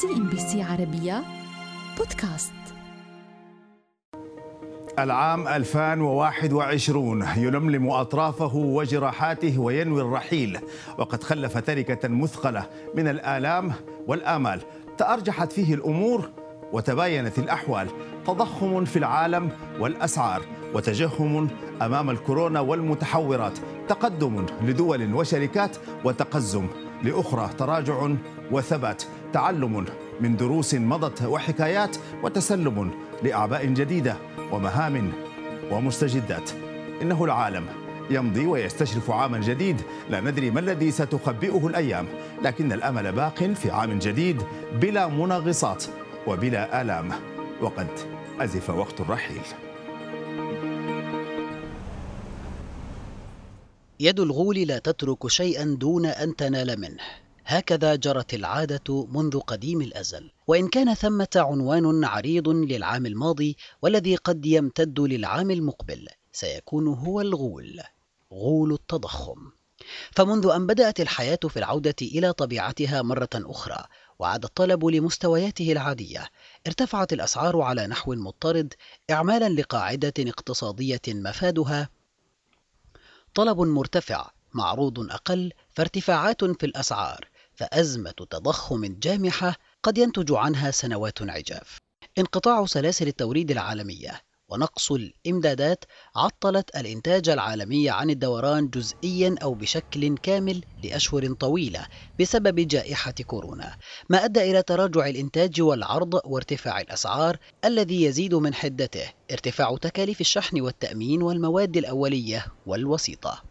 CNBC عربية بودكاست. العام 2021 يلملم أطرافه وجراحاته وينوي الرحيل وقد خلف تركة مثقلة من الآلام والآمال. تأرجحت فيه الأمور وتباينت الأحوال. تضخم في العالم والأسعار وتجهم أمام الكورونا والمتحورات. تقدم لدول وشركات وتقزم لأخرى تراجع وثبات تعلم من دروس مضت وحكايات وتسلم لأعباء جديدة ومهام ومستجدات. إنه العالم يمضي ويستشرف عاما جديد. لا ندري ما الذي ستخبئه الأيام لكن الأمل باق في عام جديد بلا منغصات وبلا آلام. وقد أزف وقت الرحيل. يد الغول لا تترك شيئا دون أن تنال منه. هكذا جرت العادة منذ قديم الأزل. وإن كان ثمة عنوان عريض للعام الماضي والذي قد يمتد للعام المقبل سيكون هو الغول غول التضخم. فمنذ أن بدأت الحياة في العودة إلى طبيعتها مرة أخرى وعاد الطلب لمستوياته العادية ارتفعت الأسعار على نحو مضطرد اعمالا لقاعدة اقتصادية مفادها طلب مرتفع معروض أقل فارتفاعات في الأسعار فأزمة تضخم جامحة قد ينتج عنها سنوات عجاف. انقطاع سلاسل التوريد العالمية. ونقص الإمدادات عطلت الإنتاج العالمي عن الدوران جزئيا أو بشكل كامل لأشهر طويلة بسبب جائحة كورونا. ما أدى إلى تراجع الإنتاج والعرض وارتفاع الأسعار الذي يزيد من حدته ارتفاع تكاليف الشحن والتأمين والمواد الأولية والوسيطة.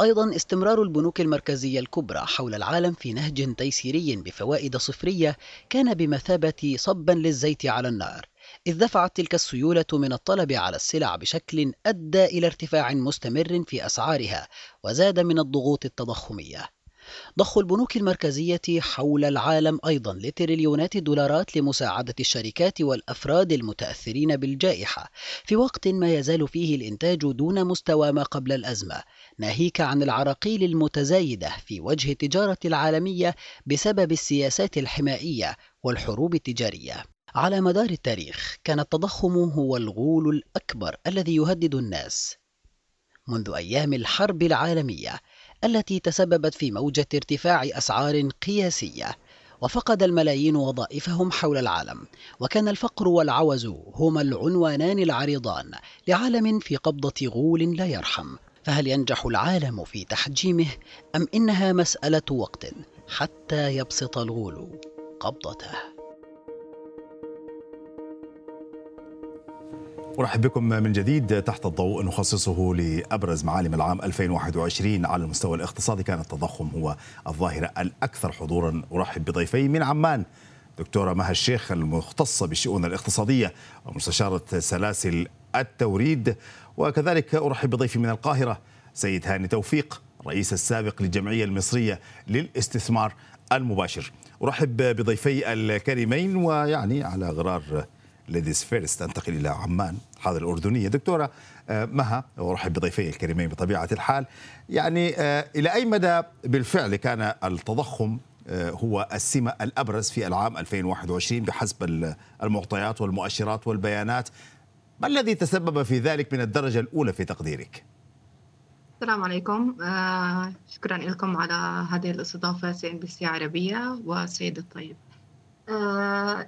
أيضا استمرار البنوك المركزية الكبرى حول العالم في نهج تيسيري بفوائد صفرية كان بمثابة صبا للزيت على النار. إذ دفعت تلك السيولة من الطلب على السلع بشكل أدى إلى ارتفاع مستمر في أسعارها وزاد من الضغوط التضخمية. ضخ البنوك المركزية حول العالم أيضا لتريليونات الدولارات لمساعدة الشركات والأفراد المتأثرين بالجائحة في وقت ما يزال فيه الإنتاج دون مستوى ما قبل الأزمة ناهيك عن العراقيل المتزايدة في وجه التجارة العالمية بسبب السياسات الحمائية والحروب التجارية على مدار التاريخ كان التضخم هو الغول الأكبر الذي يهدد الناس. منذ أيام الحرب العالمية التي تسببت في موجة ارتفاع أسعار قياسية وفقد الملايين وظائفهم حول العالم وكان الفقر والعوز هما العنوانان العريضان لعالم في قبضة غول لا يرحم. فهل ينجح العالم في تحجيمه أم إنها مسألة وقت حتى يبسط الغول قبضته؟ أرحب بكم من جديد تحت الضوء. نخصصه لأبرز معالم العام 2021 على المستوى الاقتصادي. كان التضخم هو الظاهرة الأكثر حضورا. أرحب بضيفي من عمان دكتورة مها الشيخ المختصة بالشؤون الاقتصادية ومستشارة سلاسل التوريد. وكذلك أرحب بضيفي من القاهرة سيد هاني توفيق رئيس السابق للجمعية المصرية للاستثمار المباشر. أرحب بضيفي الكريمين ويعني على غرار ladies first انتقل إلى عمان. الحاضره الأردنية. دكتورة آه، مها وارحب بضيفي الكريمين بطبيعة الحال. يعني آه، إلى أي مدى بالفعل كان التضخم آه، هو السمة الأبرز في العام 2021 بحسب المعطيات والمؤشرات والبيانات؟ ما الذي تسبب في ذلك من الدرجة الأولى في تقديرك؟ السلام عليكم. شكرا لكم على هذه الاستضافة CNBC عربية وسيد الطيب.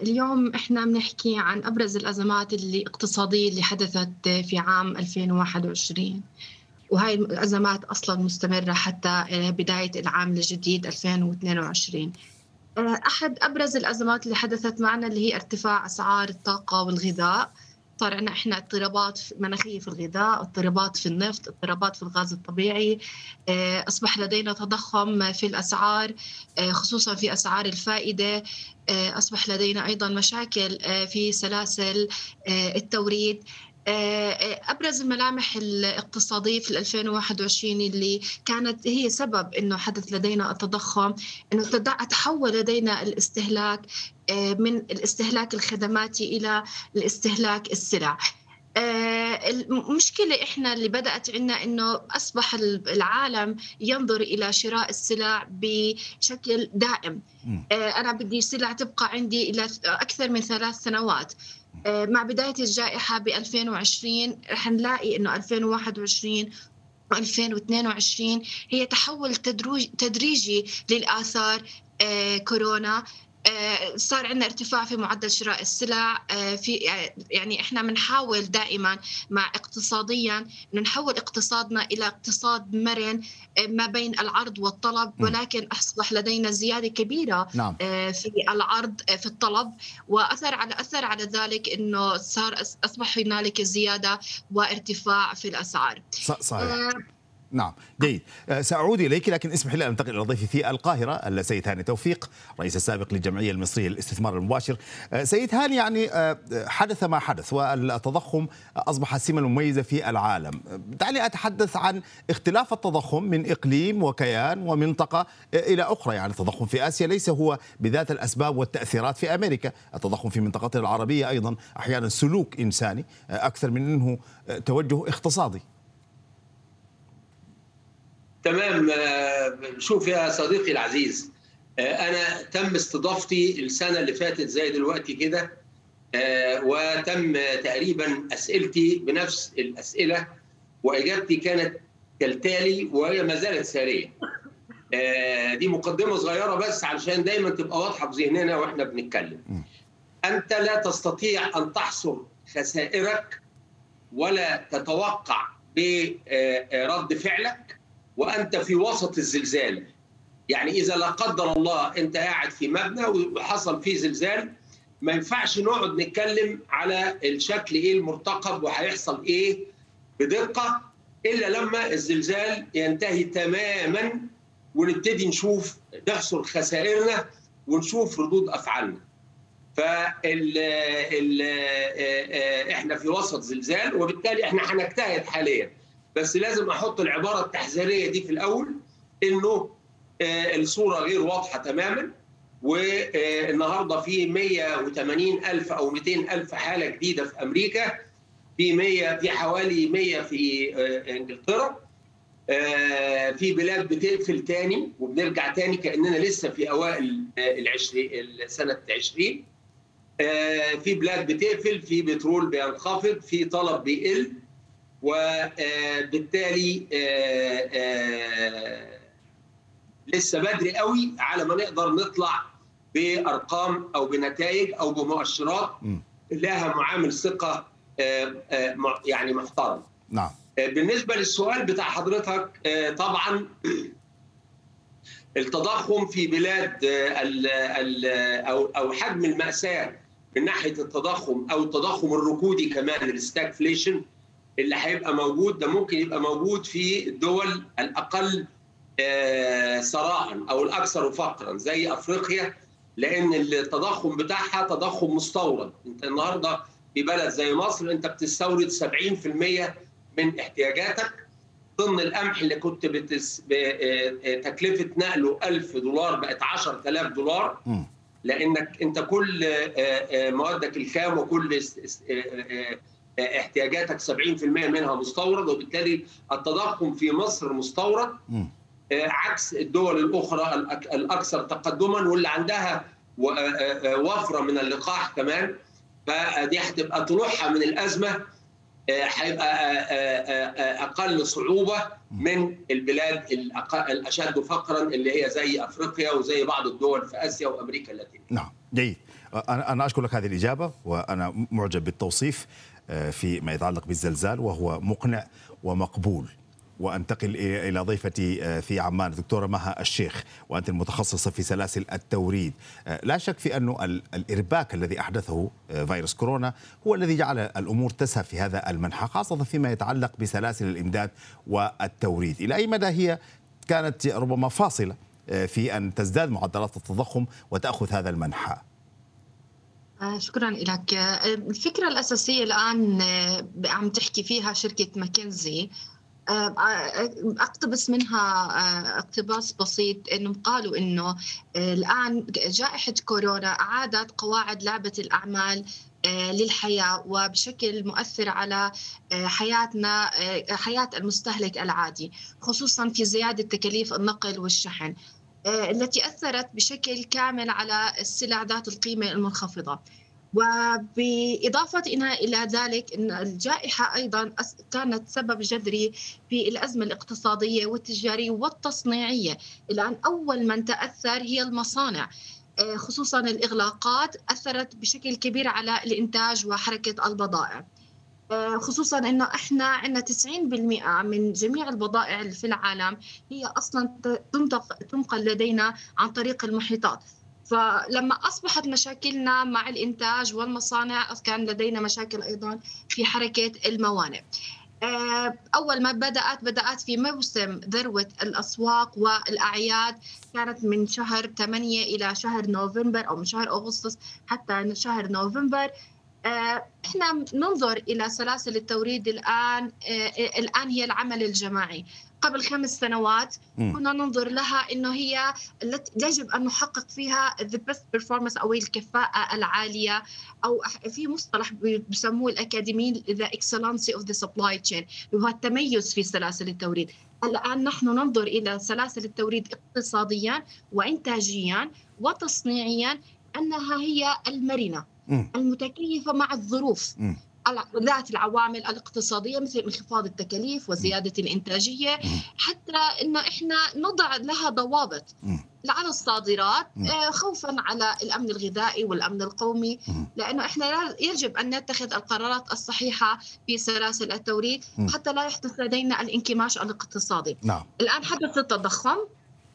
اليوم إحنا بنحكي عن أبرز الأزمات اللي اللي حدثت في عام 2021 وهي الأزمات أصلا مستمرة حتى آه، بداية العام الجديد 2022 آه، أحد أبرز الأزمات اللي حدثت معنا اللي هي ارتفاع أسعار الطاقة والغذاء. صار عندنا إحنا اضطرابات مناخية في الغذاء، اضطرابات في النفط، اضطرابات في الغاز الطبيعي، آه، أصبح لدينا تضخم في الأسعار آه، خصوصا في أسعار الفائدة، آه، أصبح لدينا أيضا مشاكل في سلاسل التوريد، أبرز الملامح الاقتصادية في 2021 اللي كانت هي سبب إنه حدث لدينا التضخم إنه تحول لدينا الاستهلاك آه، من الاستهلاك الخدماتي إلى الاستهلاك السلع. المشكلة إحنا اللي بدأت عندنا إنه أصبح العالم ينظر إلى شراء السلع بشكل دائم. أنا بدي سلع تبقى عندي إلى أكثر من ثلاث سنوات. مع بداية الجائحة ب 2020 رح نلاقي إنه 2021 2022 هي تحول تدريجي للآثار كورونا. آه، صار عندنا ارتفاع في معدل شراء السلع. آه، في يعني إحنا بنحاول دائما مع اقتصاديا نحول اقتصادنا إلى اقتصاد مرن آه، ما بين العرض والطلب ولكن أصبح لدينا زيادة كبيرة نعم. في العرض في الطلب. وأثر على أثر على ذلك إنه صار أصبح هنالك زيادة وارتفاع في الأسعار. صحيح. نعم جيد. أه، سأعود إليك لكن اسمح لي أن أنتقل إلى ضيفي في القاهرة السيد هاني توفيق رئيس السابق للجمعية المصرية للاستثمار المباشر. أه، سيد هاني يعني أه، حدث ما حدث والتضخم أصبح سمة مميزة في العالم. دعني أتحدث عن اختلاف التضخم من إقليم وكيان ومنطقة إلى أخرى. يعني التضخم في آسيا ليس هو بذات الأسباب والتأثيرات في أمريكا. التضخم في منطقتنا العربية أيضا أحيانا سلوك إنساني أكثر من أنه توجه اقتصادي. تمام آه، شوف يا صديقي العزيز آه، أنا تم استضافتي السنة اللي فاتت زي دلوقتي كده آه، وتم تقريبا أسئلتي بنفس الأسئلة وإجابتي كانت كالتالي وهي ما زالت سارية. دي مقدمة صغيرة بس علشان دايما تبقى واضحة في ذهننا وإحنا بنتكلم. أنت لا تستطيع أن تحصر خسائرك ولا تتوقع برد فعلك وأنت في وسط الزلزال يعني إذا لا قدر الله أنت قاعد في مبنى وحصل فيه زلزال ما ينفعش نقعد نتكلم على الشكل إيه المرتقب وهيحصل إيه بدقة إلا لما الزلزال ينتهي تماما ونبتدي نشوف نحصر خسائرنا ونشوف ردود أفعالنا. فال ال إحنا في وسط زلزال وبالتالي إحنا هنجتهد حاليا بس لازم أحط العبارة التحذيرية دي في الأول إنه آه، الصورة غير واضحة تماما والنهارده في 180 ألف أو 200 ألف حالة جديدة في أمريكا في 100 في حوالي 100 في آه، إنجلترا آه، في بلاد بتقفل تاني وبنرجع تاني كأننا لسه في أوائل العشرين سنه 20 في بلاد بتقفل في بترول بينخفض في طلب بيقل. وبالتالي آه، آه، لسه بدري قوي على ما نقدر نطلع بأرقام أو بنتائج أو بمؤشرات لها معامل ثقة آه، يعني محترم. نعم. بالنسبة للسؤال بتاع حضرتك طبعا التضخم في بلاد ال ال أو أو حجم المأساة من ناحية التضخم أو التضخم الركودي كمان الستاكفليشن اللي هيبقى موجود ده ممكن يبقى موجود في الدول الأقل آه، ثراء أو الأكثر فقرا زي أفريقيا لأن التضخم بتاعها تضخم مستورد. أنت النهارده في بلد زي مصر أنت بتستورد 70% من احتياجاتك. ضمن القمح اللي كنت بتس... آه، آه، تكلفة نقله 1000 دولار بقت 10000 دولار. لأنك أنت كل موادك الخام وكل احتياجاتك 70% منها مستورد وبالتالي التضخم في مصر مستورد. آه، عكس الدول الأخرى الأكثر تقدما واللي عندها آه، آه، وفرة من اللقاح كمان. فدي هتبقى طلوعها من الأزمة. هيبقى أقل صعوبة من البلاد الأشد فقرا اللي هي زي أفريقيا وزي بعض الدول في آسيا وأمريكا اللاتينية. نعم جيد. أنا اشكر لك هذه الإجابة وأنا معجب بالتوصيف. فيما يتعلق بالزلزال وهو مقنع ومقبول. وأنتقل إلى ضيفتي آه، في عمان دكتورة مها الشيخ وأنت المتخصصة في سلاسل التوريد. آه، لا شك في انه الإرباك الذي أحدثه فيروس كورونا هو الذي جعل الأمور تسهى في هذا المنحى خاصة فيما يتعلق بسلاسل الإمداد والتوريد. إلى أي مدى هي كانت ربما فاصلة في أن تزداد معدلات التضخم وتأخذ هذا المنحى؟ آه، شكرا لك. آه، الفكرة الأساسية الآن آه، عم تحكي فيها شركة ماكنزي. أقتبس منها اقتباس بسيط إنهم قالوا إنه الآن جائحة كورونا اعادت قواعد لعبة الأعمال للحياة وبشكل مؤثر على حياتنا حياة المستهلك العادي خصوصا في زيادة تكاليف النقل والشحن. التي أثرت بشكل كامل على السلع ذات القيمة المنخفضة. وبإضافة إلى ذلك أن الجائحة أيضا كانت سبب جذري في الأزمة الاقتصادية والتجارية والتصنيعية. الآن أول من تأثر هي المصانع. آه، خصوصا الإغلاقات أثرت بشكل كبير على الإنتاج وحركة البضائع. آه، خصوصا إنه إحنا عندنا 90% من جميع البضائع في العالم هي أصلا تنقل لدينا عن طريق المحيطات. فلما أصبحت مشاكلنا مع الإنتاج والمصانع كان لدينا مشاكل أيضا في حركة الموانئ. آه، أول ما بدأت بدأت في موسم ذروة الأسواق والأعياد. كانت من شهر 8 إلى شهر نوفمبر أو من شهر أغسطس حتى شهر نوفمبر. آه، إحنا ننظر إلى سلاسل التوريد الآن آه، الآن هي العمل الجماعي. قبل خمس سنوات كنا ننظر لها إنه هي التي يجب أن نحقق فيها the best performance أو الكفاءة العالية أو في مصطلح بسموه الاكاديميين the excellency of the supply chain وهو التميز في سلاسل التوريد. الآن نحن ننظر إلى سلاسل التوريد اقتصاديا وانتاجيا وتصنيعيا أنها هي المرنه المتكيفه مع الظروف. ذات العوامل الاقتصادية مثل انخفاض التكاليف وزيادة الإنتاجية. حتى إنه إحنا نضع لها ضوابط على الصادرات آه، خوفا على الأمن الغذائي والأمن القومي. لأنه إحنا يجب أن نتخذ القرارات الصحيحة في سلاسل التوريد حتى لا يحدث لدينا الانكماش الاقتصادي. نعم. الآن حدث التضخم.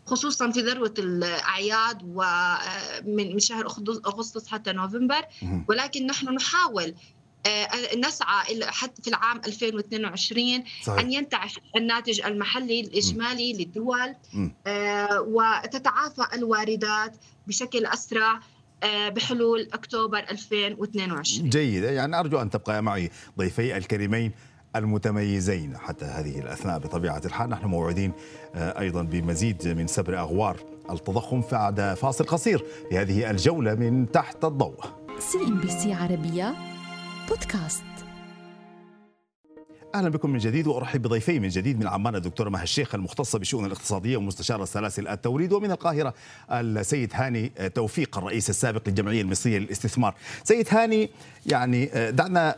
خصوصا في ذروة الأعياد ومن من شهر اغسطس حتى نوفمبر. ولكن نحن نحاول آه، نسعى حتى في العام 2022 صحيح. أن ينتعش الناتج المحلي الإجمالي م. للدول آه، وتتعافى الواردات بشكل أسرع آه، بحلول أكتوبر 2022 جيد. يعني أرجو أن تبقى معي ضيفي الكريمين. المتميزين حتى هذه الأثناء بطبيعة الحال. نحن موعودين أيضا بمزيد من سبر أغوار التضخم بعد فاصل قصير في هذه الجولة من تحت الضوء. CNBC عربية بودكاست. أهلا بكم من جديد وأرحب بضيفي من جديد من عمان الدكتوره مها الشيخ المختصه بالشؤون الاقتصادية ومستشاره سلاسل التوريد ومن القاهرة السيد هاني توفيق الرئيس السابق للجمعية المصرية للاستثمار. سيد هاني يعني دعنا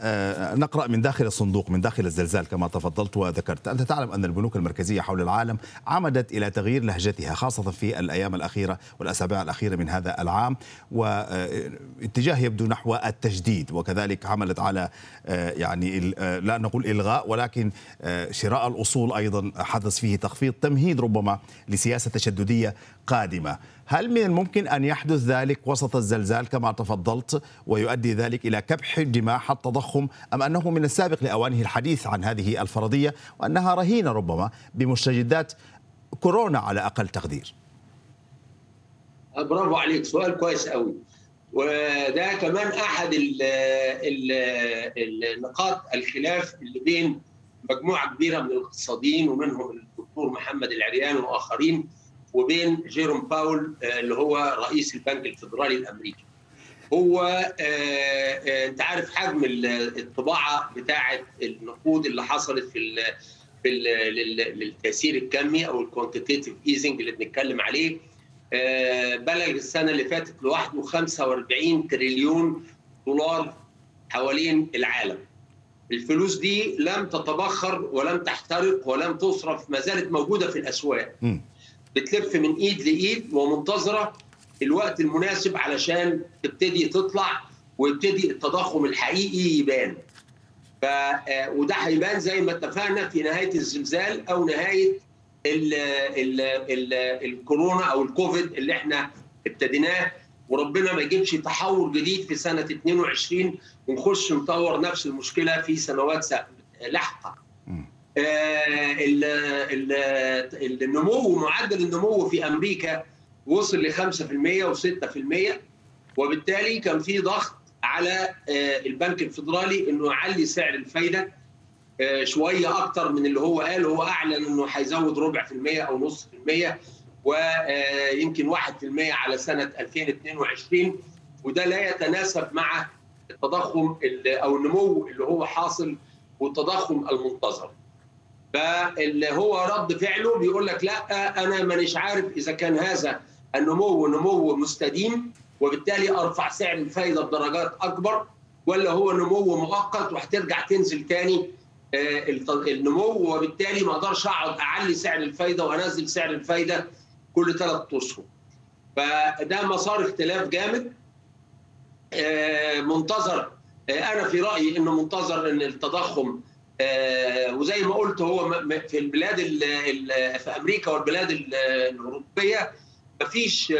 نقرأ من داخل الصندوق من داخل الزلزال كما تفضلت وذكرت، أنت تعلم أن البنوك المركزية حول العالم عمدت إلى تغيير لهجتها خاصة في الأيام الأخيرة والأسابيع الأخيرة من هذا العام واتجاه يبدو نحو التجديد وكذلك عملت على يعني لا نقول إلغاء ولكن آه، شراء الأصول أيضا حدث فيه تخفيض تمهيد ربما لسياسة تشددية قادمة. هل من الممكن أن يحدث ذلك وسط الزلزال كما تفضلت ويؤدي ذلك إلى كبح جماح التضخم أم أنه من السابق لأوانه الحديث عن هذه الفرضية وأنها رهينة ربما بمستجدات كورونا على أقل تقدير؟ برافو عليك سؤال كويس قوي. وده كمان أحد النقاط الخلاف اللي بين مجموعة كبيرة من الاقتصاديين ومنهم الدكتور محمد العريان وآخرين وبين جيروم باول آه، اللي هو رئيس البنك الفدرالي الأمريكي. هو آه، آه، أنت عارف حجم الطباعة بتاعة النقود اللي حصلت في في للتيسير الكمي أو ال quantitative easing اللي بنتكلم عليه بلغ السنة اللي فاتت لوحده 45 تريليون دولار حوالين العالم. الفلوس دي لم تتبخر ولم تحترق ولم تصرف ما زالت موجودة في الأسواق. بتلف من إيد لإيد ومنتظرة الوقت المناسب علشان تبتدي تطلع ويبتدي التضخم الحقيقي يبان. ف آه، وده هيبان زي ما اتفقنا في نهاية الزلزال أو نهاية ال ال ال الكورونا أو الكوفيد اللي إحنا ابتديناه وربنا ما يجيبش تحول جديد في سنة 22 ونخش نطور نفس المشكلة في سنوات لاحقة. آه النمو معدل النمو في أمريكا وصل ل 5% و6% وبالتالي كان في ضغط على آه البنك الفدرالي إنه يعلي سعر الفايدة شوية أكتر من اللي هو قال. هو أعلن إنه هيزود ربع في المية أو نص في المية ويمكن واحد في المية على سنة 2022 وده لا يتناسب مع التضخم أو النمو اللي هو حاصل والتضخم المنتظر. فاللي هو رد فعله بيقول لك لأ أنا مانيش عارف إذا كان هذا النمو نمو مستديم وبالتالي أرفع سعر الفائده بدرجات أكبر ولا هو نمو مؤقت وهترجع تنزل تاني النمو وبالتالي ما أقدرش اقعد اعلي سعر الفايده وانزل سعر الفايده كل ثلاث اشهر. فده مسار اختلاف جامد منتظر أنا في رأيي إنه منتظر إن التضخم وزي ما قلت هو في البلاد في أمريكا والبلاد الأوروبية ما فيش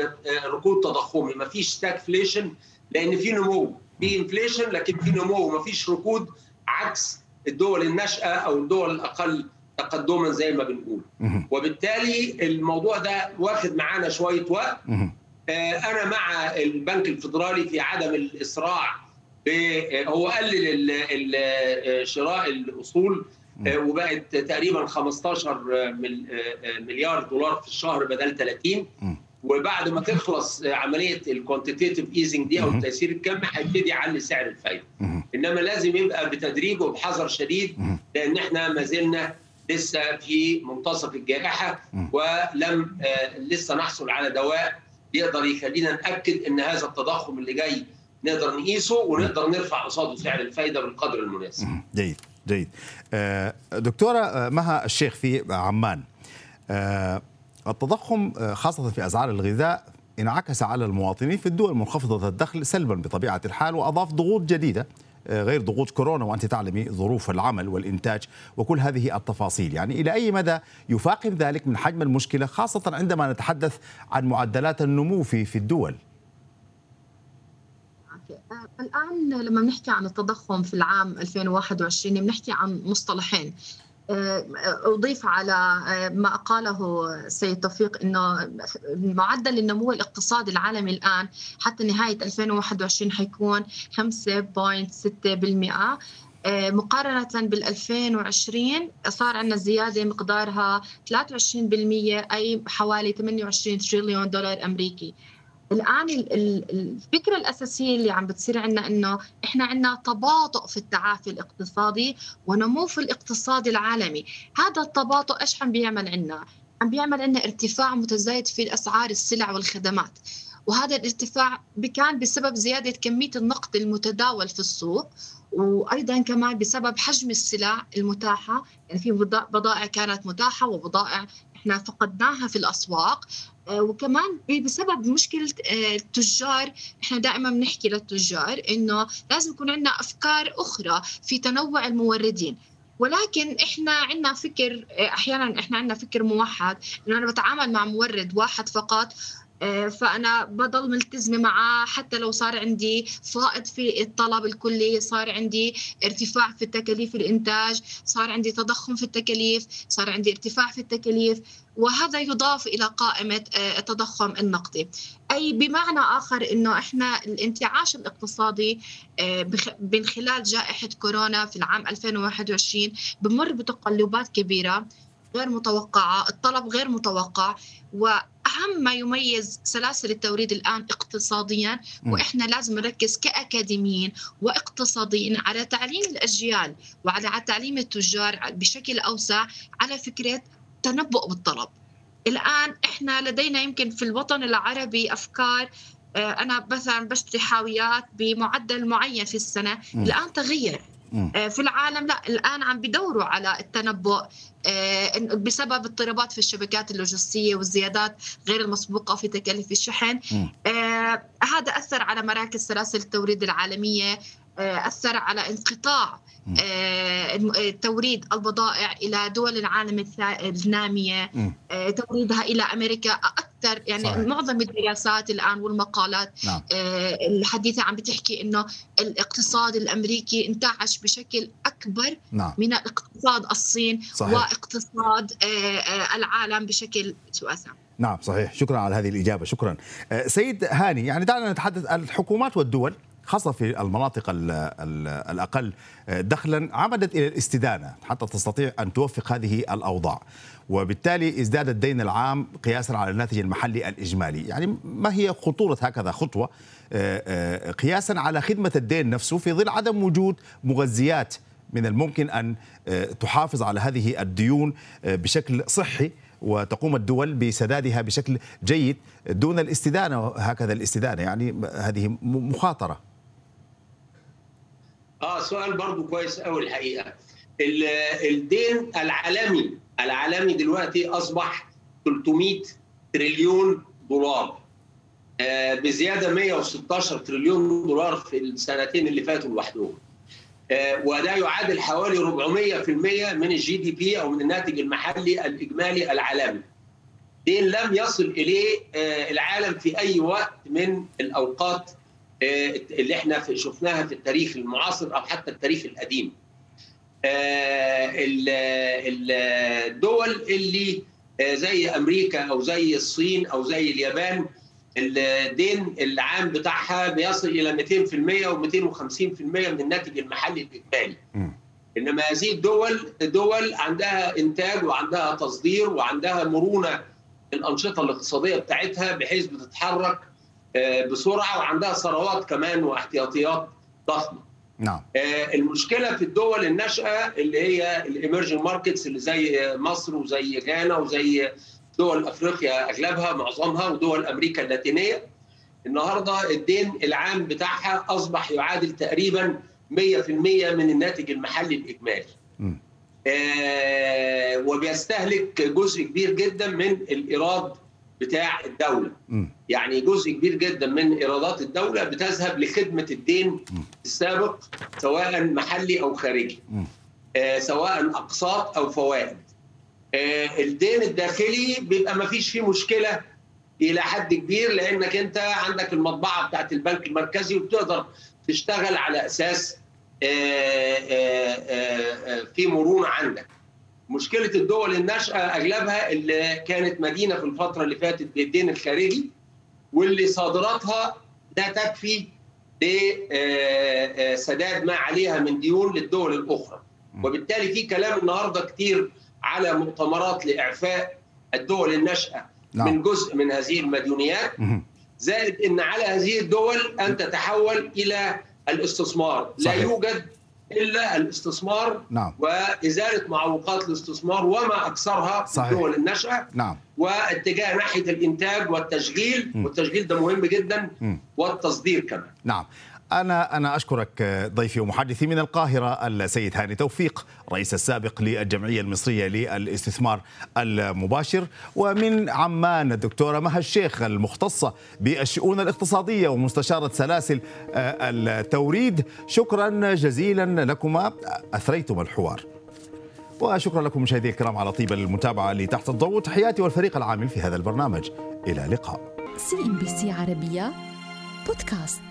ركود تضخمي ما فيش stagflation لأن في نمو في inflation لكن في نمو ما فيش ركود عكس الدول الناشئة أو الدول الأقل تقدما زي ما بنقول. وبالتالي الموضوع ده واخد معانا شوية وقت. أنا مع البنك الفدرالي في عدم الإسراع هو قلل شراء الأصول وبقت تقريبا 15 مليار دولار في الشهر بدل 30 وبعد ما تخلص عملية ال quantitative easing دي أو التيسير الكمي هيبتدي يعلي سعر الفايدة. إنما لازم يبقى بتدريج وبحذر شديد لأن إحنا ما زلنا لسه في منتصف الجائحة ولم لسه نحصل على دواء يقدر يخلينا نأكد إن هذا التضخم اللي جاي نقدر نقيسه ونقدر نرفع قصاده سعر الفايده بالقدر المناسب. جيد جيد. دكتورة مها الشيخ في عمان. التضخم خاصة في أسعار الغذاء انعكس على المواطنين في الدول منخفضة الدخل سلبا بطبيعة الحال وأضاف ضغوط جديدة غير ضغوط كورونا وأنت تعلمي ظروف العمل والإنتاج وكل هذه التفاصيل. يعني إلى أي مدى يفاقم ذلك من حجم المشكلة خاصة عندما نتحدث عن معدلات النمو في في الدول؟ الآن لما بنحكي عن التضخم في العام 2021 بنحكي عن مصطلحين. أضيف على ما قاله السيد توفيق أنه معدل النمو الاقتصادي العالمي الآن حتى نهاية 2021 حيكون 5.6% مقارنة بال 2020 صار عندنا زيادة مقدارها 23% أي حوالي 28 تريليون دولار أمريكي. الآن الفكرة الأساسية اللي عم بتصير عندنا إنه إحنا عندنا تباطؤ في التعافي الاقتصادي ونمو في الاقتصاد العالمي. هذا التباطؤ إيش عم بيعمل عندنا؟ عم بيعمل عندنا ارتفاع متزايد في اسعار السلع والخدمات. وهذا الارتفاع كان بسبب زيادة كمية النقد المتداول في السوق وأيضا كمان بسبب حجم السلع المتاحة. يعني في بضائع كانت متاحة وبضائع إحنا فقدناها في الأسواق. وكمان بسبب مشكلة التجار إحنا دائما بنحكي للتجار إنه لازم يكون عندنا أفكار أخرى في تنوع الموردين. ولكن إحنا عندنا فكر أحيانا إحنا عندنا فكر موحد إنه أنا بتعامل مع مورد واحد فقط فأنا بضل ملتزمة معاه حتى لو صار عندي فائض في الطلب الكلي صار عندي ارتفاع في تكاليف الإنتاج صار عندي تضخم في التكاليف صار عندي ارتفاع في التكاليف وهذا يضاف إلى قائمة التضخم النقدي. أي بمعنى آخر إنه إحنا الانتعاش الاقتصادي من خلال جائحة كورونا في العام 2021 بمر بتقلبات كبيرة. غير متوقعة الطلب غير متوقع وأهم ما يميز سلاسل التوريد الآن اقتصاديا وإحنا لازم نركز كأكاديميين وإقتصاديين على تعليم الأجيال وعلى تعليم التجار بشكل أوسع على فكرة تنبؤ بالطلب. الآن إحنا لدينا يمكن في الوطن العربي أفكار أنا مثلا بشتري حاويات بمعدل معين في السنة م. الآن تغير. في العالم لا الآن عم بدوروا على التنبؤ بسبب اضطرابات في الشبكات اللوجستية والزيادات غير المسبوقة في تكاليف الشحن. هذا أثر على مراكز سلاسل التوريد العالمية. أثر على انقطاع توريد البضائع إلى دول العالم النامية توريدها إلى أمريكا أكثر يعني صحيح. معظم الدراسات الآن والمقالات نعم. الحديثة عم بتحكي إنه الاقتصاد الأمريكي انتعش بشكل أكبر نعم. من اقتصاد الصين صحيح. واقتصاد العالم بشكل واسع نعم صحيح شكرا على هذه الإجابة شكرا سيد هاني يعني دعنا نتحدث الحكومات والدول خاصة في المناطق ال ال الأقل دخلا عمدت إلى الاستدانة حتى تستطيع أن توفق هذه الأوضاع. وبالتالي ازداد الدين العام قياسا على الناتج المحلي الإجمالي. يعني ما هي خطورة هكذا خطوة؟ قياسا على خدمة الدين نفسه في ظل عدم وجود مغذيات من الممكن أن تحافظ على هذه الديون بشكل صحي وتقوم الدول بسدادها بشكل جيد دون الاستدانة هكذا الاستدانة. يعني هذه مخاطرة. آه سؤال برضو كويس قوي الحقيقة. الدين العالمي العالمي دلوقتي أصبح 300 تريليون دولار. بزيادة 116 تريليون دولار في السنتين اللي فاتوا لوحدهم. وده يعادل حوالي 400% من ال GDP أو من الناتج المحلي الإجمالي العالمي. دين لم يصل إليه العالم في أي وقت من الأوقات اللي إحنا شفناها في التاريخ المعاصر أو حتى التاريخ القديم. الدول اللي زي أمريكا أو زي الصين أو زي اليابان الدين العام بتاعها بيصل إلى 200% و250% من الناتج المحلي الاجمالي. إنما هذه الدول دول عندها إنتاج وعندها تصدير وعندها مرونة الانشطه الاقتصادية بتاعتها بحيث بتتحرك بسرعة وعندها ثروات كمان واحتياطيات ضخمة. نعم. المشكلة في الدول الناشئة اللي هي ال emerging markets اللي زي مصر وزي غانا وزي دول أفريقيا أغلبها معظمها ودول أمريكا اللاتينية النهارده الدين العام بتاعها أصبح يعادل تقريبا 100% من الناتج المحلي الإجمالي. آه وبيستهلك جزء كبير جدا من الإيراد بتاع الدولة. م. يعني جزء كبير جدا من إيرادات الدولة بتذهب لخدمة الدين م. السابق سواء محلي أو خارجي. آه سواء أقساط أو فوائد. الدين الداخلي بيبقى ما فيش فيه مشكلة إلى حد كبير لأنك أنت عندك المطبعة بتاعت البنك المركزي وبتقدر تشتغل على أساس في مرونة عندك. مشكلة الدول الناشئة أغلبها اللي كانت مدينة في الفترة اللي فاتت بالدين الخارجي واللي صادراتها لا تكفي لسداد ما عليها من ديون للدول الأخرى. وبالتالي في كلام النهارده كتير على مؤتمرات لإعفاء الدول الناشئة نعم. من جزء من هذه المديونيات زائد إن على هذه الدول أن تتحول إلى الاستثمار صحيح. لا يوجد إلا الاستثمار نعم. وإزالة معوقات الاستثمار وما أكثرها في الدول الناشئة نعم. واتجاه ناحية الإنتاج والتشغيل م. والتشغيل ده مهم جدا م. والتصدير كمان نعم أنا أنا أشكرك ضيفي ومحدثي من القاهرة السيد هاني توفيق رئيس السابق للجمعية المصرية للاستثمار المباشر ومن عمان الدكتورة مها الشيخ المختصة بالشؤون الاقتصادية ومستشارة سلاسل التوريد. شكرا جزيلا لكما. أثريتم الحوار. وشكرا لكم مشاهدي الكرام على طيب المتابعة لتحت الضوء. تحياتي والفريق العامل في هذا البرنامج. إلى اللقاء. CNBC عربية بودكاست.